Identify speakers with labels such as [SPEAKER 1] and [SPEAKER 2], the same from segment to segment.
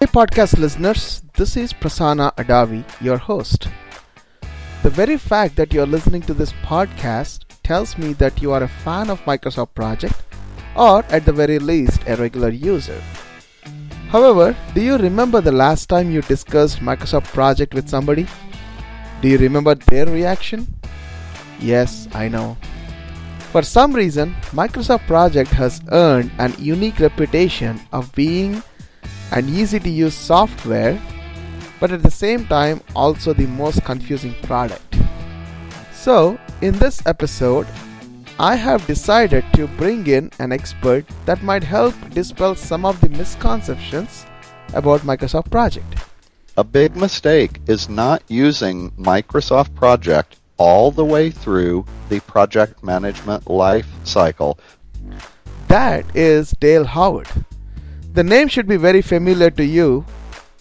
[SPEAKER 1] Hey, podcast listeners, this is Prasanna Adavi, your host. The very fact that you're listening to this podcast tells me that you are a fan of Microsoft Project or, at the very least, a regular user. However, do you remember the last time you discussed Microsoft Project with somebody? Do you remember their reaction? Yes, I know. For some reason, Microsoft Project has earned an unique reputation of being an easy to use software, but at the same time, also the most confusing product. So, in this episode, I have decided to bring in an expert that might help dispel some of the misconceptions about Microsoft Project.
[SPEAKER 2] A big mistake is not using Microsoft Project all the way through the project management life cycle.
[SPEAKER 1] That is Dale Howard. The name should be very familiar to you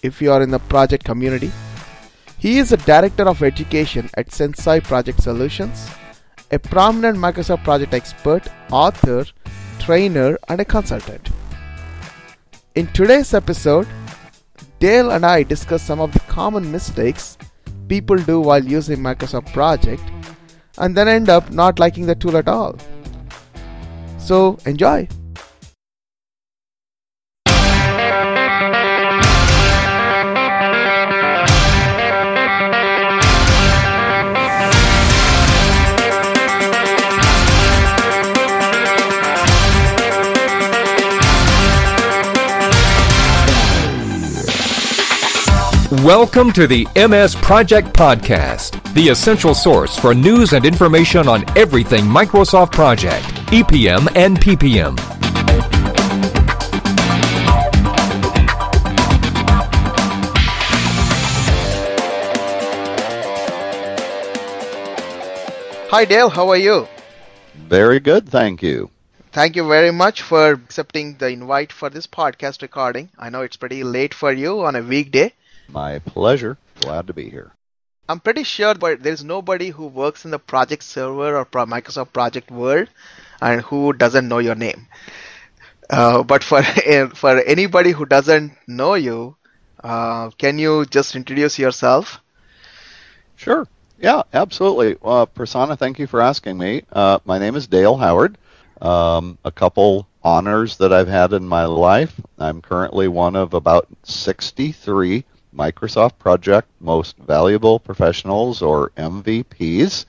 [SPEAKER 1] if you are in the project community. He is the Director of Education at Sensei Project Solutions, a prominent Microsoft project expert, author, trainer, and a consultant. In today's episode, Dale and I discuss some of the common mistakes people do while using Microsoft Project and then end up not liking the tool at all. So, enjoy!
[SPEAKER 3] Welcome to the MS Project Podcast, the essential source for news and information on everything Microsoft Project, EPM, and PPM.
[SPEAKER 1] Hi Dale, how are you?
[SPEAKER 2] Very good, thank you.
[SPEAKER 1] Thank you very much for accepting the invite for this podcast recording. I know it's pretty late for you on a weekday.
[SPEAKER 2] My pleasure. Glad to be here.
[SPEAKER 1] I'm pretty sure but there's nobody who works in the project server or Microsoft project world and who doesn't know your name. Uh, but for for anybody who doesn't know you, uh, can you just introduce yourself?
[SPEAKER 2] Sure. Yeah, absolutely. Uh, Prasanna, thank you for asking me. Uh, my name is Dale Howard. Um, a couple honors that I've had in my life. I'm currently one of about 63 Microsoft Project Most Valuable Professionals, or MVPs.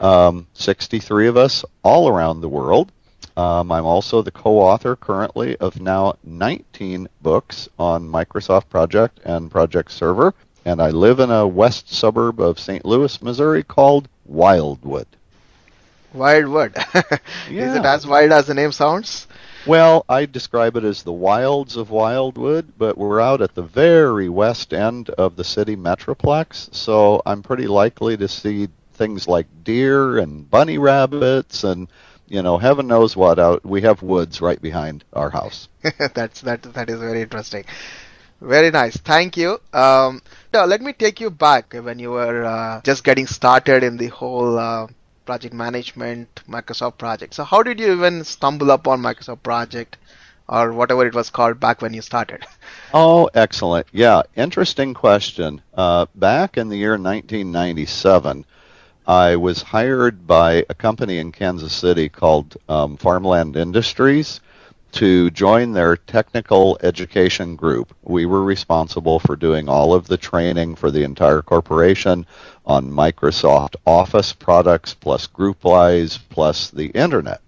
[SPEAKER 2] Um, 63 of us all around the world. Um, I'm also the co-author currently of now 19 books on Microsoft Project and Project Server, and I live in a west suburb of St. Louis, Missouri called Wildwood.
[SPEAKER 1] Wildwood. Is it as wild as the name sounds?
[SPEAKER 2] Well, I describe it as the wilds of Wildwood, but we're out at the very west end of the city metroplex, so I'm pretty likely to see things like deer and bunny rabbits and you know, heaven knows what out. We have woods right behind our house.
[SPEAKER 1] That's that. That is very interesting. Very nice. Thank you. Um, now let me take you back when you were uh, just getting started in the whole uh, project management Microsoft project. So how did you even stumble upon Microsoft project or whatever it was called back when you started?
[SPEAKER 2] Oh, excellent. Yeah, interesting question. Uh, back in the year 1997, I was hired by a company in Kansas City called um, Farmland Industries to join their technical education group. We were responsible for doing all of the training for the entire corporation on Microsoft Office products, plus GroupWise, plus the Internet.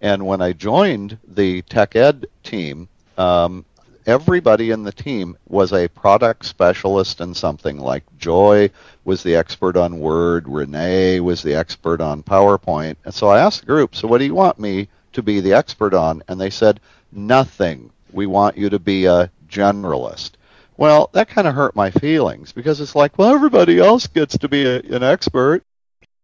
[SPEAKER 2] And when I joined the tech ed team, um, everybody in the team was a product specialist in something like Joy was the expert on Word, Renee was the expert on PowerPoint. And so I asked the group, so what do you want me to be the expert on? And they said, nothing. We want you to be a generalist. Well, that kind of hurt my feelings because it's like, well, everybody else gets to be a, an expert.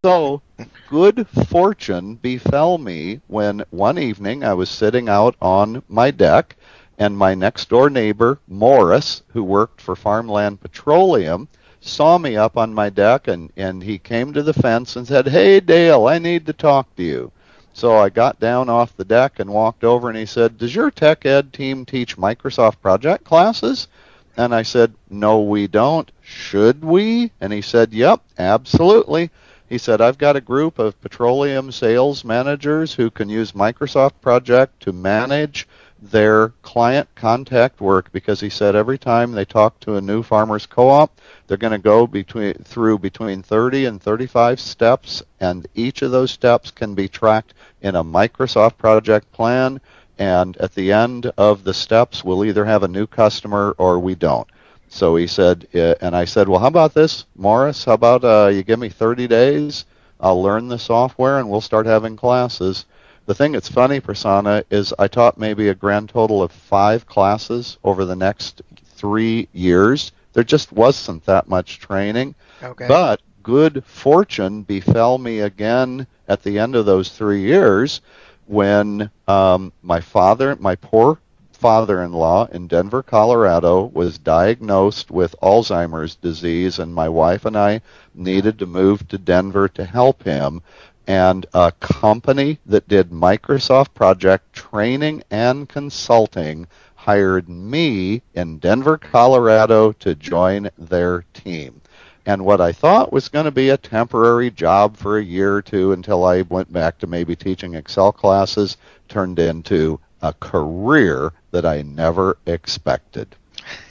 [SPEAKER 2] So, good fortune befell me when one evening I was sitting out on my deck and my next door neighbor, Morris, who worked for Farmland Petroleum, saw me up on my deck and, and he came to the fence and said, Hey, Dale, I need to talk to you. So I got down off the deck and walked over and he said, Does your tech ed team teach Microsoft project classes? And I said, No, we don't. Should we? And he said, Yep, absolutely. He said, I've got a group of petroleum sales managers who can use Microsoft Project to manage their client contact work because he said every time they talk to a new farmers co-op, they're going to go between through between 30 and 35 steps and each of those steps can be tracked in a Microsoft project plan and at the end of the steps we'll either have a new customer or we don't. So he said, uh, and I said, well, how about this, Morris? How about uh, you give me 30 days? I'll learn the software and we'll start having classes. The thing that's funny, Prasanna, is I taught maybe a grand total of five classes over the next three years. There just wasn't that much training.
[SPEAKER 1] Okay.
[SPEAKER 2] But good fortune befell me again at the end of those three years when um, my father, my poor father-in-law in Denver, Colorado, was diagnosed with Alzheimer's disease, and my wife and I needed to move to Denver to help him and a company that did Microsoft project training and consulting hired me in Denver, Colorado to join their team. And what I thought was going to be a temporary job for a year or two until I went back to maybe teaching Excel classes turned into a career that I never expected.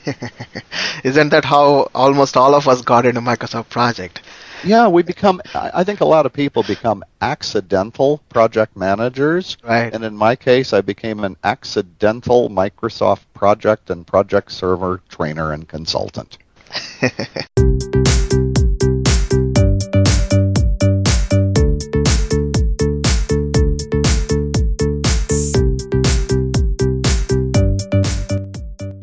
[SPEAKER 1] Isn't that how almost all of us got into Microsoft Project?
[SPEAKER 2] Yeah, we become. I think a lot of people become accidental project managers.
[SPEAKER 1] Right.
[SPEAKER 2] And in my case, I became an accidental Microsoft project and project server trainer and consultant.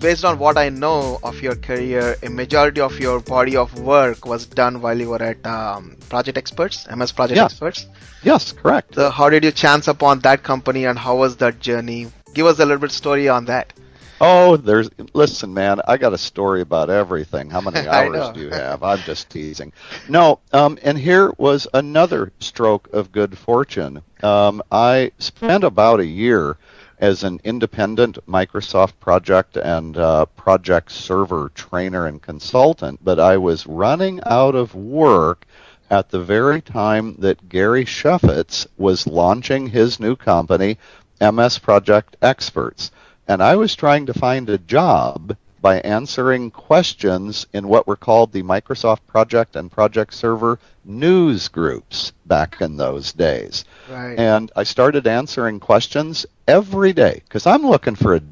[SPEAKER 1] based on what I know of your career, a majority of your body of work was done while you were at um, Project Experts, MS Project
[SPEAKER 2] Yeah.
[SPEAKER 1] Experts.
[SPEAKER 2] Yes, correct.
[SPEAKER 1] So, how did you chance upon that company, and how was that journey? Give us a little bit story on that.
[SPEAKER 2] Oh, there's. Listen, man, I got a story about everything. How many hours do you have? I'm just teasing. No, um, and here was another stroke of good fortune. Um, I spent about a year as an independent Microsoft project and uh, project server trainer and consultant, but I was running out of work at the very time that Gary Chefetz was launching his new company, MS Project Experts. And I was trying to find a job by answering questions in what were called the Microsoft Project and Project Server news groups back in those days.
[SPEAKER 1] Right.
[SPEAKER 2] And I started answering questions every day because I'm looking for a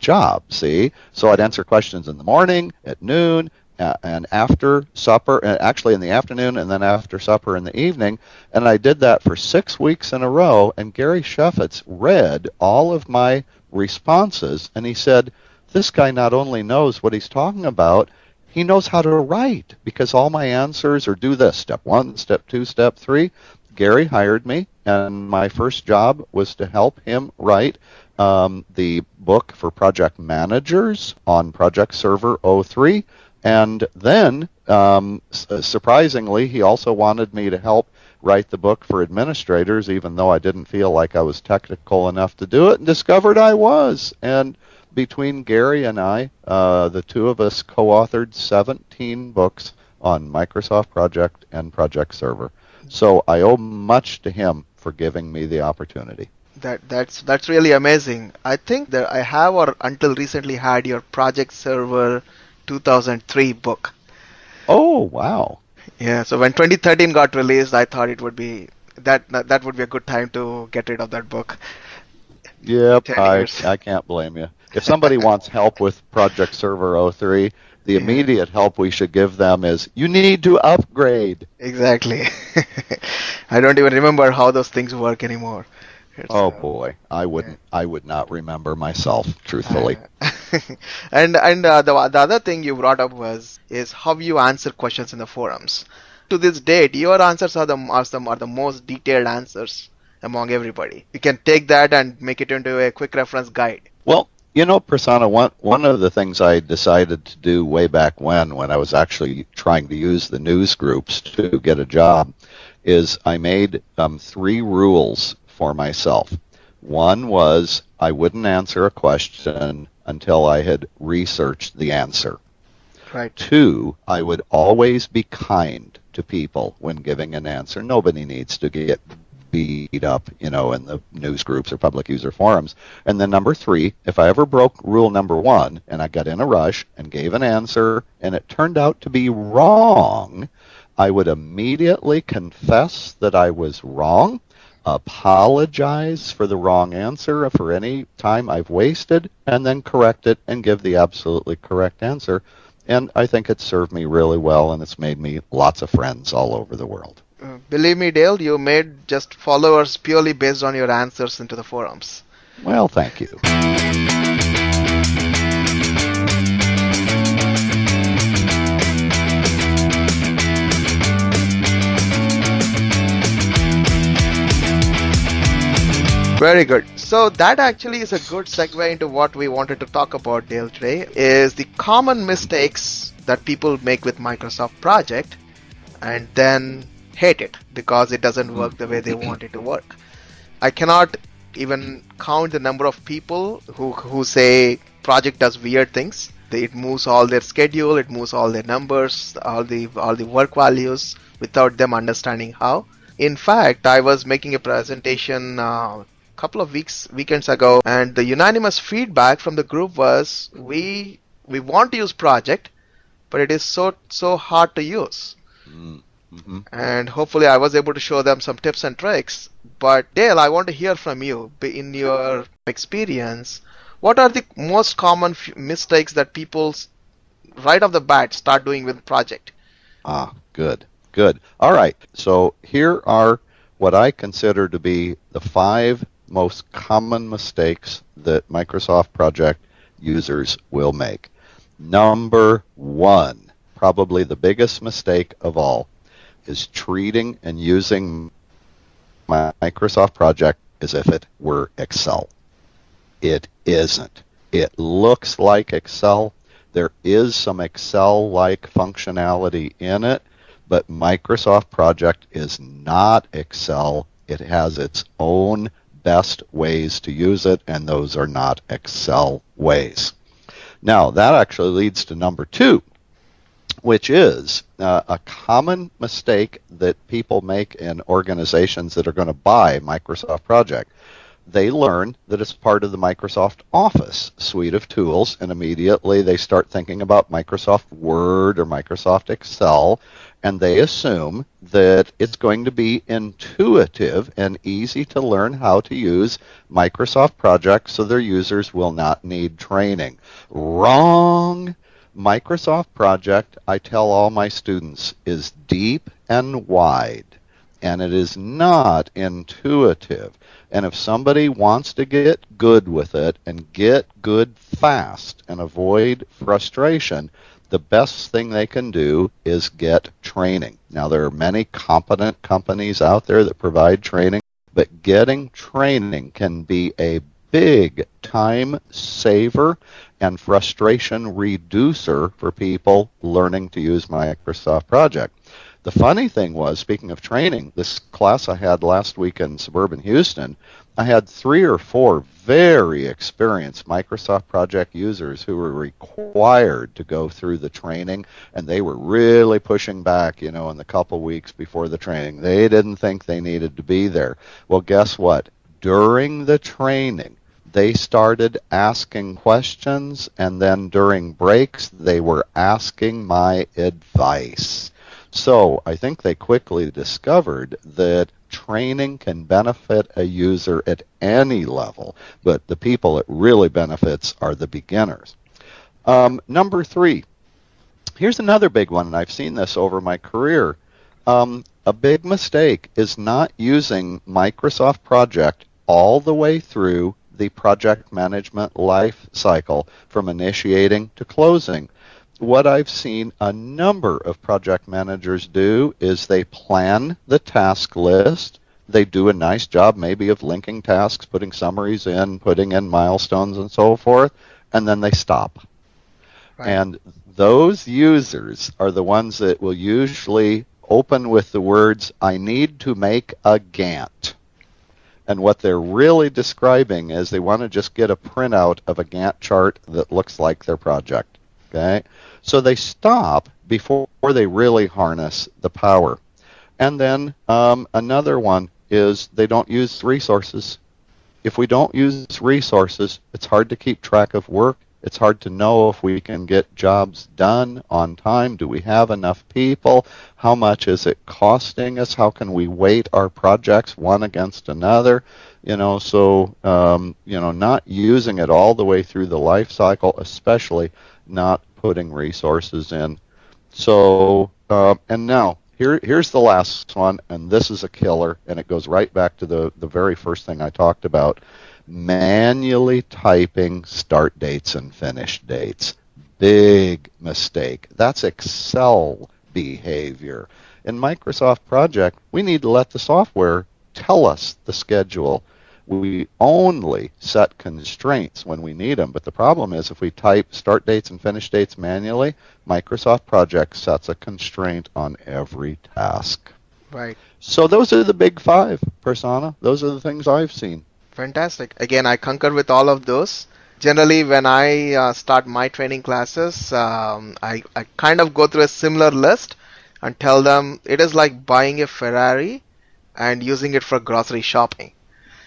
[SPEAKER 2] job, see? So I'd answer questions in the morning, at noon, uh, and after supper, uh, actually in the afternoon, and then after supper in the evening. And I did that for six weeks in a row. And Gary Chefetz read all of my responses, and he said, This guy not only knows what he's talking about, he knows how to write because all my answers are do this step one, step two, step three. Gary hired me, and my first job was to help him write um, the book for project managers on Project Server 03. And then, um, s- surprisingly, he also wanted me to help write the book for administrators, even though I didn't feel like I was technical enough to do it, and discovered I was. And between Gary and I, uh, the two of us co-authored 17 books on Microsoft Project and Project Server. So I owe much to him for giving me the opportunity.
[SPEAKER 1] That that's that's really amazing. I think that I have or until recently had your Project Server 2003 book.
[SPEAKER 2] Oh, wow.
[SPEAKER 1] Yeah. So when 2013 got released, I thought it would be that that would be a good time to get rid of that book.
[SPEAKER 2] Yep, I. I can't blame you. If somebody wants help with Project Server 03, the immediate help we should give them is you need to upgrade.
[SPEAKER 1] Exactly. I don't even remember how those things work anymore. It's,
[SPEAKER 2] Oh
[SPEAKER 1] uh,
[SPEAKER 2] boy, I wouldn't I would not remember myself, truthfully.
[SPEAKER 1] and and uh, the the other thing you brought up was is how you answer questions in the forums. To this date, your answers are the are some are the most detailed answers among everybody. You can take that and make it into a quick reference guide.
[SPEAKER 2] Well, you know, Prasanna, one one of the things I decided to do way back when, when I was actually trying to use the news groups to get a job, is I made um, three rules for myself. One was I wouldn't answer a question until I had researched the answer.
[SPEAKER 1] Right.
[SPEAKER 2] Two, I would always be kind to people when giving an answer. Nobody needs to get beat up, you know, in the news groups or public user forums. And then number three, if I ever broke rule number one and I got in a rush and gave an answer and it turned out to be wrong, I would immediately confess that I was wrong, apologize for the wrong answer for any time I've wasted, and then correct it and give the absolutely correct answer. And I think it served me really well and it's made me lots of friends all over the world.
[SPEAKER 1] Uh, believe me, Dale, you made just followers purely based on your answers into the forums.
[SPEAKER 2] Well, thank you.
[SPEAKER 1] Very good. So that actually is a good segue into what we wanted to talk about, Dale, today, is the common mistakes that people make with Microsoft Project and then hate it because it doesn't work the way they want it to work. I cannot even count the number of people who, who say project does weird things. It moves all their schedule, it moves all their numbers, all the all the work values without them understanding how. In fact, I was making a presentation uh, couple of weeks weekends ago and the unanimous feedback from the group was we we want to use project but it is so so hard to use
[SPEAKER 2] Mm-hmm.
[SPEAKER 1] and hopefully i was able to show them some tips and tricks but dale i want to hear from you in your experience what are the most common f- mistakes that people right off the bat start doing with project
[SPEAKER 2] Ah, good, good. All right. So here are what I consider to be the five most common mistakes that Microsoft Project users will make. Number one, probably the biggest mistake of all, is treating and using Microsoft Project as if it were Excel. It isn't. It looks like Excel. There is some Excel like functionality in it, but Microsoft Project is not Excel. It has its own best ways to use it, and those are not Excel ways. Now, that actually leads to number two, which is uh, a common mistake that people make in organizations that are going to buy Microsoft Project. They learn that it's part of the Microsoft Office suite of tools, and immediately they start thinking about Microsoft Word or Microsoft Excel, and they assume that it's going to be intuitive and easy to learn how to use Microsoft Project so their users will not need training. Wrong! Microsoft Project, I tell all my students, is deep and wide, and it is not intuitive. And if somebody wants to get good with it and get good fast and avoid frustration, the best thing they can do is get training. Now, there are many competent companies out there that provide training, but getting training can be a big time saver and frustration reducer for people learning to use Microsoft Project. The funny thing was, speaking of training, this class I had last week in suburban Houston, I had three or four very experienced Microsoft Project users who were required to go through the training, and they were really pushing back, you know, in the couple weeks before the training. They didn't think they needed to be there. Well, guess what? During the training, they started asking questions, and then during breaks, they were asking my advice. So I think they quickly discovered that training can benefit a user at any level, but the people it really benefits are the beginners. Um, number three, here's another big one, and I've seen this over my career. Um, a big mistake is not using Microsoft Project all the way through the project management life cycle from initiating to closing what I've seen a number of project managers do is they plan the task list. They do a nice job maybe of linking tasks, putting summaries in, putting in milestones and so forth, and then they stop.
[SPEAKER 1] Right.
[SPEAKER 2] And those users are the ones that will usually open with the words, I need to make a Gantt. And what they're really describing is they want to just get a printout of a Gantt chart that looks like their project. Okay? So they stop before they really harness the power. And then um, another one is they don't use resources. If we don't use resources, it's hard to keep track of work. It's hard to know if we can get jobs done on time. Do we have enough people? How much is it costing us? How can we weight our projects one against another? You know, so um, you know, not using it all the way through the life cycle, especially not putting resources in. So, uh, and now here, here's the last one, and this is a killer, and it goes right back to the the very first thing I talked about manually typing start dates and finish dates. Big mistake. That's Excel behavior. In Microsoft Project, we need to let the software tell us the schedule. We only set constraints when we need them, but the problem is if we type start dates and finish dates manually, Microsoft Project sets a constraint on every task.
[SPEAKER 1] Right.
[SPEAKER 2] So those are the big five, Prasanna. Those are the things I've seen.
[SPEAKER 1] Fantastic. Again, I concur with all of those. Generally, when I uh, start my training classes, um, I, I kind of go through a similar list and tell them it is like buying a Ferrari and using it for grocery shopping.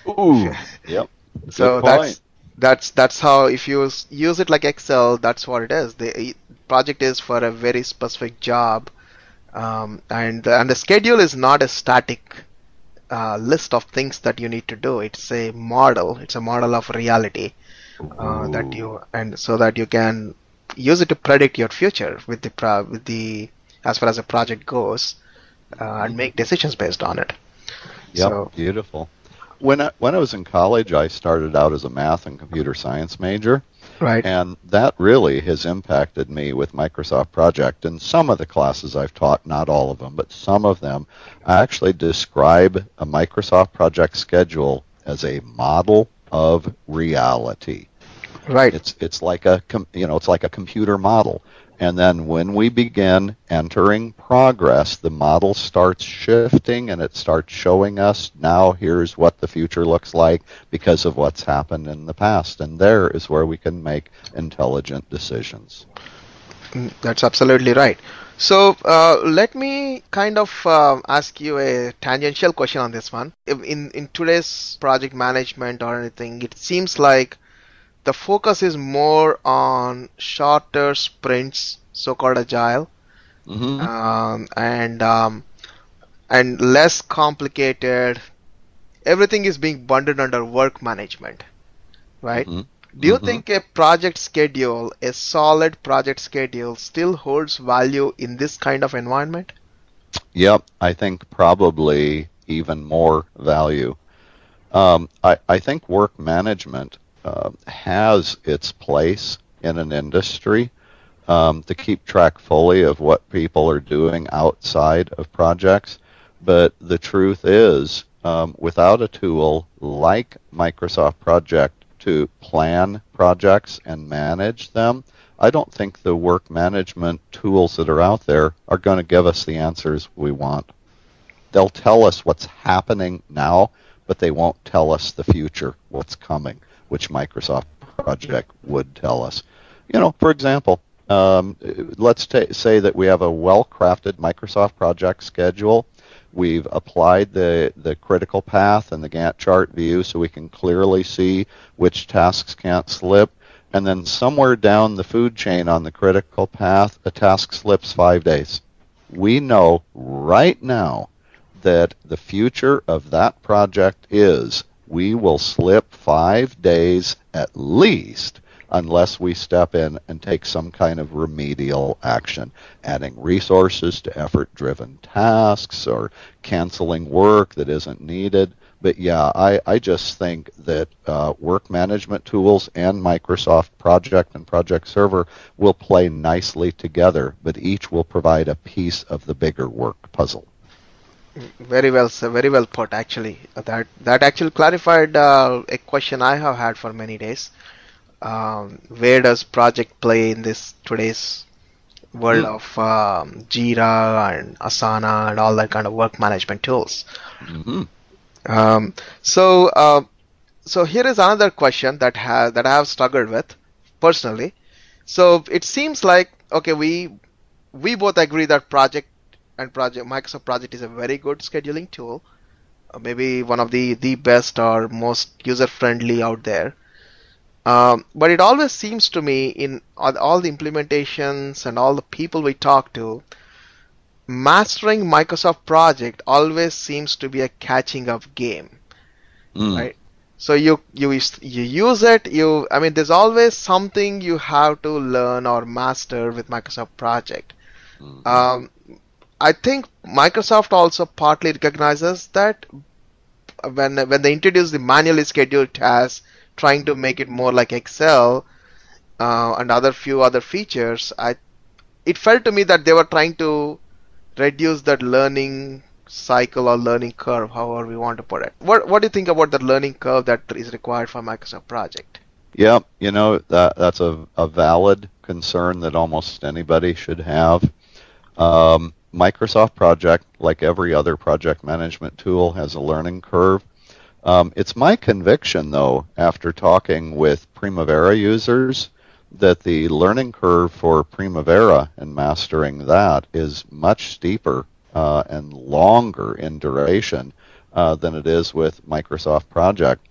[SPEAKER 2] Ooh. yep.
[SPEAKER 1] so
[SPEAKER 2] Good
[SPEAKER 1] that's
[SPEAKER 2] point.
[SPEAKER 1] that's that's how if you use it like Excel, that's what it is. The project is for a very specific job, um, and and the schedule is not a static uh, list of things that you need to do. It's a model. It's a model of reality uh, that you and so that you can use it to predict your future with the pro- with the as far as the project goes uh, and make decisions based on it.
[SPEAKER 2] Yep,
[SPEAKER 1] So
[SPEAKER 2] beautiful. When I, when I was in college, I started out as a math and computer science major,
[SPEAKER 1] right,
[SPEAKER 2] and that really has impacted me with Microsoft Project. And some of the classes I've taught, not all of them, but some of them, I actually describe a Microsoft Project schedule as a model of reality.
[SPEAKER 1] right,
[SPEAKER 2] It's it's like a com, you know it's like a computer model, and then when we begin entering progress, the model starts shifting and it starts showing us now here's what the future looks like because of what's happened in the past, and there is where we can make intelligent decisions.
[SPEAKER 1] That's absolutely right. So uh, let me kind of uh, ask you a tangential question on this one. In in today's project management or anything, it seems like the focus is more on shorter sprints, so-called agile,
[SPEAKER 2] hmm
[SPEAKER 1] um, and um, and less complicated. Everything is being bundled under work management, right?
[SPEAKER 2] Mhm.
[SPEAKER 1] Do you
[SPEAKER 2] Mhm.
[SPEAKER 1] think a project schedule, a solid project schedule, still holds value in this kind of environment?
[SPEAKER 2] Yep, I think probably even more value. Um, I, I think work management uh, has its place in an industry um, to keep track fully of what people are doing outside of projects. But the truth is, um, without a tool like Microsoft Project to plan projects and manage them, I don't think the work management tools that are out there are going to give us the answers we want. They'll tell us what's happening now, but they won't tell us the future, what's coming, which Microsoft Project would tell us. You know, for example, um, let's ta say that we have a well-crafted Microsoft Project schedule. We've applied the, the critical path and the Gantt chart view so we can clearly see which tasks can't slip. And then somewhere down the food chain on the critical path, a task slips five days. We know right now that the future of that project is we will slip five days at least unless we step in and take some kind of remedial action, adding resources to effort driven tasks or canceling work that isn't needed. But yeah, I, I just think that uh, work management tools and Microsoft Project and Project Server will play nicely together, but each will provide a piece of the bigger work puzzle.
[SPEAKER 1] Very well, sir. Very well put. Actually, that that actually clarified uh, a question I have had for many days. Um, where does project play in this today's world
[SPEAKER 2] Hmm.
[SPEAKER 1] of um, Jira and Asana and all that kind of work management tools?
[SPEAKER 2] hmm
[SPEAKER 1] Um, so, uh, so here is another question that has that I have struggled with personally. So it seems like okay, we we both agree that project and project Microsoft Project is a very good scheduling tool, uh, maybe one of the the best or most user friendly out there. Um, but it always seems to me in all, the implementations and all the people we talk to, mastering Microsoft Project always seems to be a catching up game,
[SPEAKER 2] Mm.
[SPEAKER 1] right? So you you you use it. You I mean, there's always something you have to learn or master with Microsoft Project.
[SPEAKER 2] Mhm.
[SPEAKER 1] Um, I think Microsoft also partly recognizes that when when they introduced the manually scheduled tasks, trying to make it more like Excel uh, and other few other features, I it felt to me that they were trying to reduce that learning cycle or learning curve, however we want to put it. What what do you think about the learning curve that is required for Microsoft Project?
[SPEAKER 2] Yeah, you know that that's a, a valid concern that almost anybody should have. Um, Microsoft Project, like every other project management tool, has a learning curve. Um, it's my conviction, though, after talking with Primavera users, that the learning curve for Primavera and mastering that is much steeper uh, and longer in duration uh, than it is with Microsoft Project.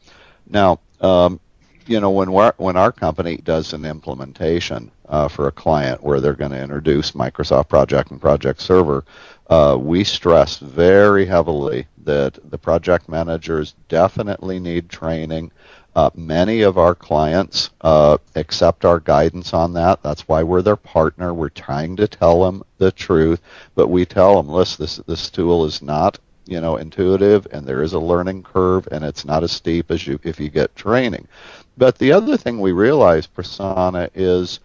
[SPEAKER 2] Now, um, you know, when when our company does an implementation uh, for a client where they're going to introduce Microsoft Project and Project Server, uh, we stress very heavily that the project managers definitely need training. Uh, many of our clients uh, accept our guidance on that. That's why we're their partner. We're trying to tell them the truth, but we tell them, listen, this this tool is not you know intuitive, and there is a learning curve, and it's not as steep as you if you get training. But the other thing we realize, Prasanna, is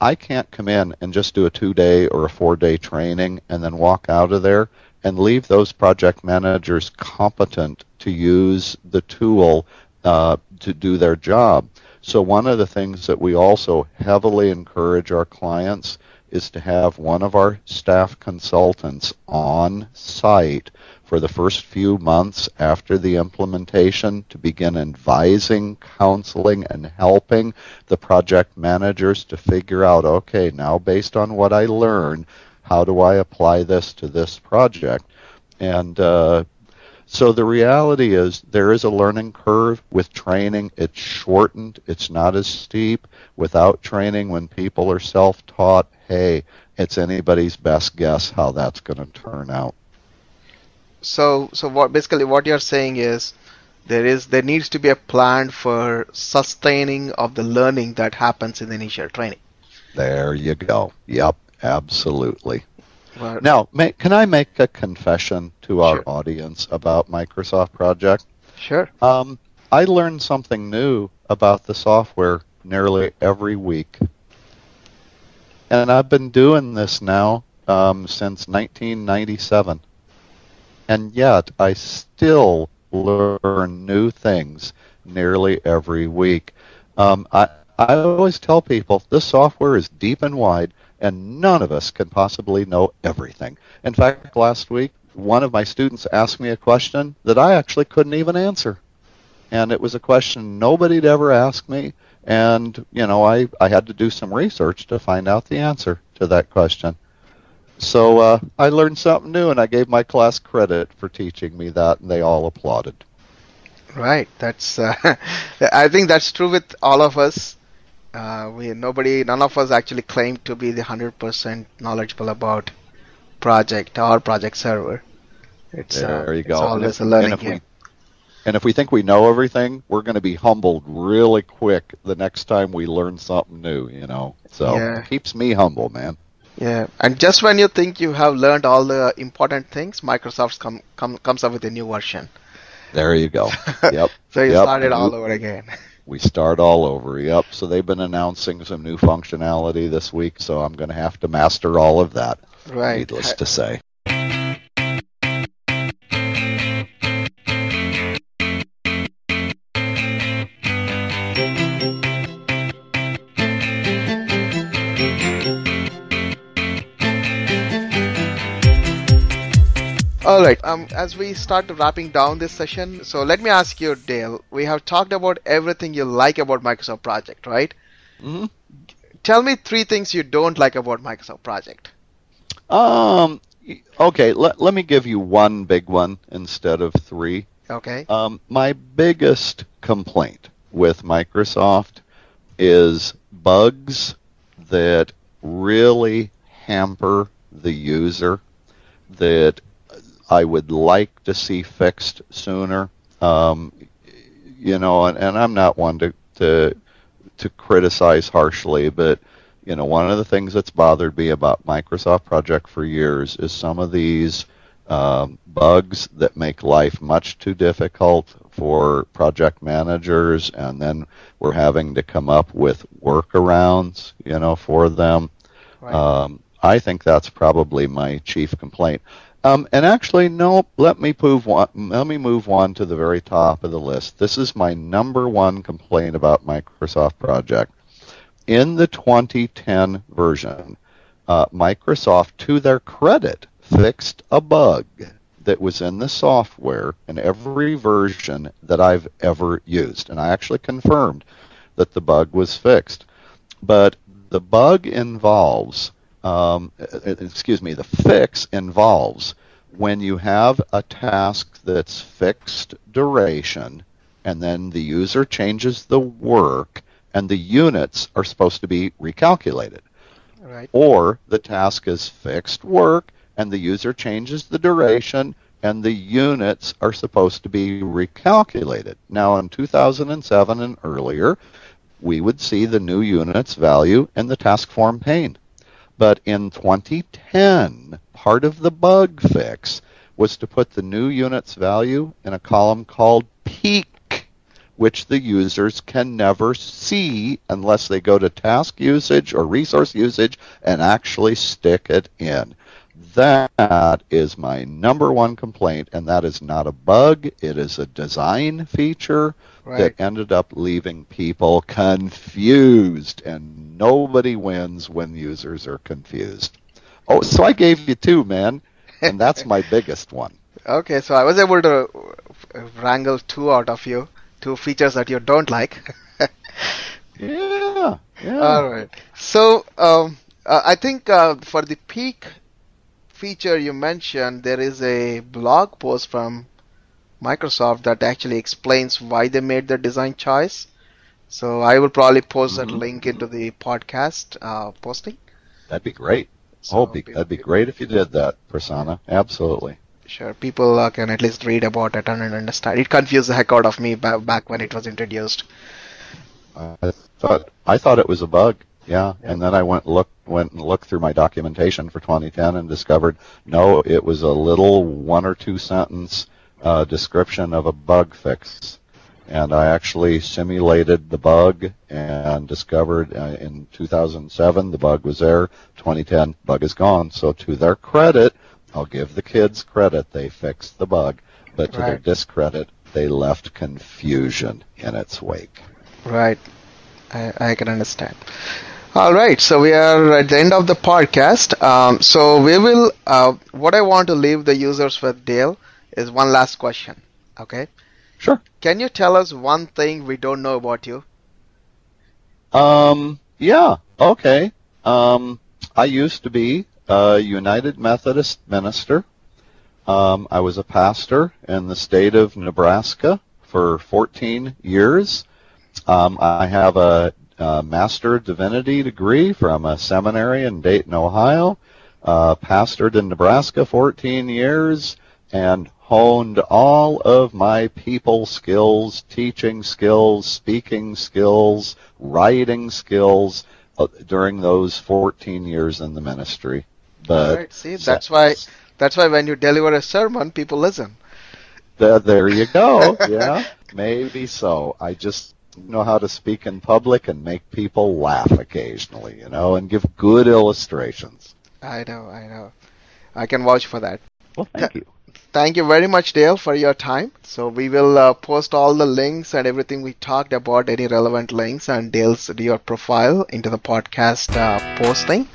[SPEAKER 2] I can't come in and just do a two day or a four day training and then walk out of there and leave those project managers competent to use the tool uh, to do their job. So, one of the things that we also heavily encourage our clients is to have one of our staff consultants on site for the first few months after the implementation to begin advising, counseling, and helping the project managers to figure out okay, now based on what I learned, how do I apply this to this project? And uh, so the reality is there is a learning curve with training. It's shortened. It's not as steep. Without training, when people are self-taught, hey, it's anybody's best guess how that's going to turn out.
[SPEAKER 1] So so what basically what you're saying is there is there needs to be a plan for sustaining of the learning that happens in the initial training.
[SPEAKER 2] There you go. Yep, absolutely. Now, may, can I make a confession to our
[SPEAKER 1] Sure.
[SPEAKER 2] audience about Microsoft Project?
[SPEAKER 1] sure.
[SPEAKER 2] Um, I learn something new about the software nearly every week. And I've been doing this now um, since 1997. And yet, I still learn new things nearly every week. Um, I, I always tell people this software is deep and wide, and none of us can possibly know everything. In fact, last week, one of my students asked me a question that I actually couldn't even answer and it was a question nobody'd ever asked me and you know i i had to do some research to find out the answer to that question so uh, i learned something new and i gave my class credit for teaching me that and they all applauded
[SPEAKER 1] Right. That's. Uh, I think that's true with all of us. Uh, we nobody, none of us actually claim to be the hundred percent knowledgeable about project or project server. It's uh,
[SPEAKER 2] there you
[SPEAKER 1] it's
[SPEAKER 2] go and
[SPEAKER 1] always
[SPEAKER 2] if,
[SPEAKER 1] a learning
[SPEAKER 2] and if
[SPEAKER 1] game.
[SPEAKER 2] we and if we think we know everything we're going to be humbled really quick the next time we learn something new you know so
[SPEAKER 1] Yeah.
[SPEAKER 2] it keeps me humble man
[SPEAKER 1] Yeah, and just when you think you have learned all the important things, Microsoft come, come comes up with a new version.
[SPEAKER 2] there you go yep
[SPEAKER 1] So you
[SPEAKER 2] Yep.
[SPEAKER 1] start it all over again.
[SPEAKER 2] we start all over. Yep. So they've been announcing some new functionality this week, so I'm going to have to master all of that.
[SPEAKER 1] Right.
[SPEAKER 2] Needless to say.
[SPEAKER 1] All right. Um, as we start wrapping down this session, so let me ask you, Dale. We have talked about everything you like about Microsoft Project, right?
[SPEAKER 2] hmm
[SPEAKER 1] Tell me three things you don't like about Microsoft Project.
[SPEAKER 2] Um. Okay. Let Let me give you one big one instead of three.
[SPEAKER 1] Okay.
[SPEAKER 2] Um, my biggest complaint with Microsoft is bugs that really hamper the user that I would like to see fixed sooner. Um, you know, and, and I'm not one to, to to criticize harshly, but you know, one of the things that's bothered me about Microsoft Project for years is some of these um, bugs that make life much too difficult for project managers, and then we're having to come up with workarounds, you know, for them.
[SPEAKER 1] Right.
[SPEAKER 2] Um, I think that's probably my chief complaint. Um, and actually, no. Let me move one. Let me move one to the very top of the list. This is my number one complaint about Microsoft Project. In the 2010 version, uh, Microsoft, to their credit, fixed a bug that was in the software in every version that I've ever used, and I actually confirmed that the bug was fixed. But the bug involves, um, excuse me, the fix involves when you have a task that's fixed duration and then the user changes the work and the units are supposed to be recalculated.
[SPEAKER 1] Right.
[SPEAKER 2] Or the task is fixed work and the user changes the duration and the units are supposed to be recalculated. Now in 2007 and earlier, we would see the new units value in the task form pane. But in 2010, part of the bug fix was to put the new units value in a column called peak, which the users can never see unless they go to task usage or resource usage and actually stick it in. That is my number one complaint, and that is not a bug. It is a design feature
[SPEAKER 1] Right.
[SPEAKER 2] that ended up leaving people confused, and nobody wins when users are confused. Oh, so I gave you two, man, and that's my biggest one.
[SPEAKER 1] Okay, so I was able to wrangle two out of you, two features that you don't like.
[SPEAKER 2] Yeah, yeah.
[SPEAKER 1] All right. So um, uh, I think uh, for the peak feature you mentioned, there is a blog post from Microsoft that actually explains why they made the design choice. So I will probably post that
[SPEAKER 2] Mhm.
[SPEAKER 1] link into the podcast uh, posting.
[SPEAKER 2] That'd be great.
[SPEAKER 1] So
[SPEAKER 2] oh, be,
[SPEAKER 1] pe-
[SPEAKER 2] that'd be great if you did that, Prasanna. Absolutely.
[SPEAKER 1] Sure, people uh, can at least read about it and understand. It confused the heck out of me ba- back when it was introduced.
[SPEAKER 2] I thought I thought it was a bug. Yeah, and then I went look went and looked through my documentation for 2010 and discovered no, it was a little one or two sentence uh, description of a bug fix. And I actually simulated the bug and discovered uh, in 2007 the bug was there. 2010 bug is gone. So to their credit, I'll give the kids credit. They fixed the bug, but to their discredit, they left confusion in its wake.
[SPEAKER 1] Right. I, I can understand. All right. So we are at the end of the podcast. Um, so we will, uh, what I want to leave the users with, Dale, is one last question. Okay.
[SPEAKER 2] Sure.
[SPEAKER 1] Can you tell us one thing we don't know about you?
[SPEAKER 2] Um, yeah, okay. Um, I used to be a United Methodist minister. Um, I was a pastor in the state of Nebraska for 14 years. Um, I have a, a Master of Divinity degree from a seminary in Dayton, Ohio. Uh, pastored in Nebraska 14 years and honed all of my people skills, teaching skills, speaking skills, writing skills uh, during those 14 years in the ministry. But
[SPEAKER 1] All right. See, that's why, that's why when you deliver a sermon, people listen.
[SPEAKER 2] Th- there you go. yeah, maybe so. I just know how to speak in public and make people laugh occasionally, you know, and give good illustrations.
[SPEAKER 1] I know, I know. I can vouch for that.
[SPEAKER 2] Well, thank you.
[SPEAKER 1] Thank you very much, Dale, for your time. So we will uh, post all the links and everything we talked about, any relevant links and Dale's your profile into the podcast uh, posting.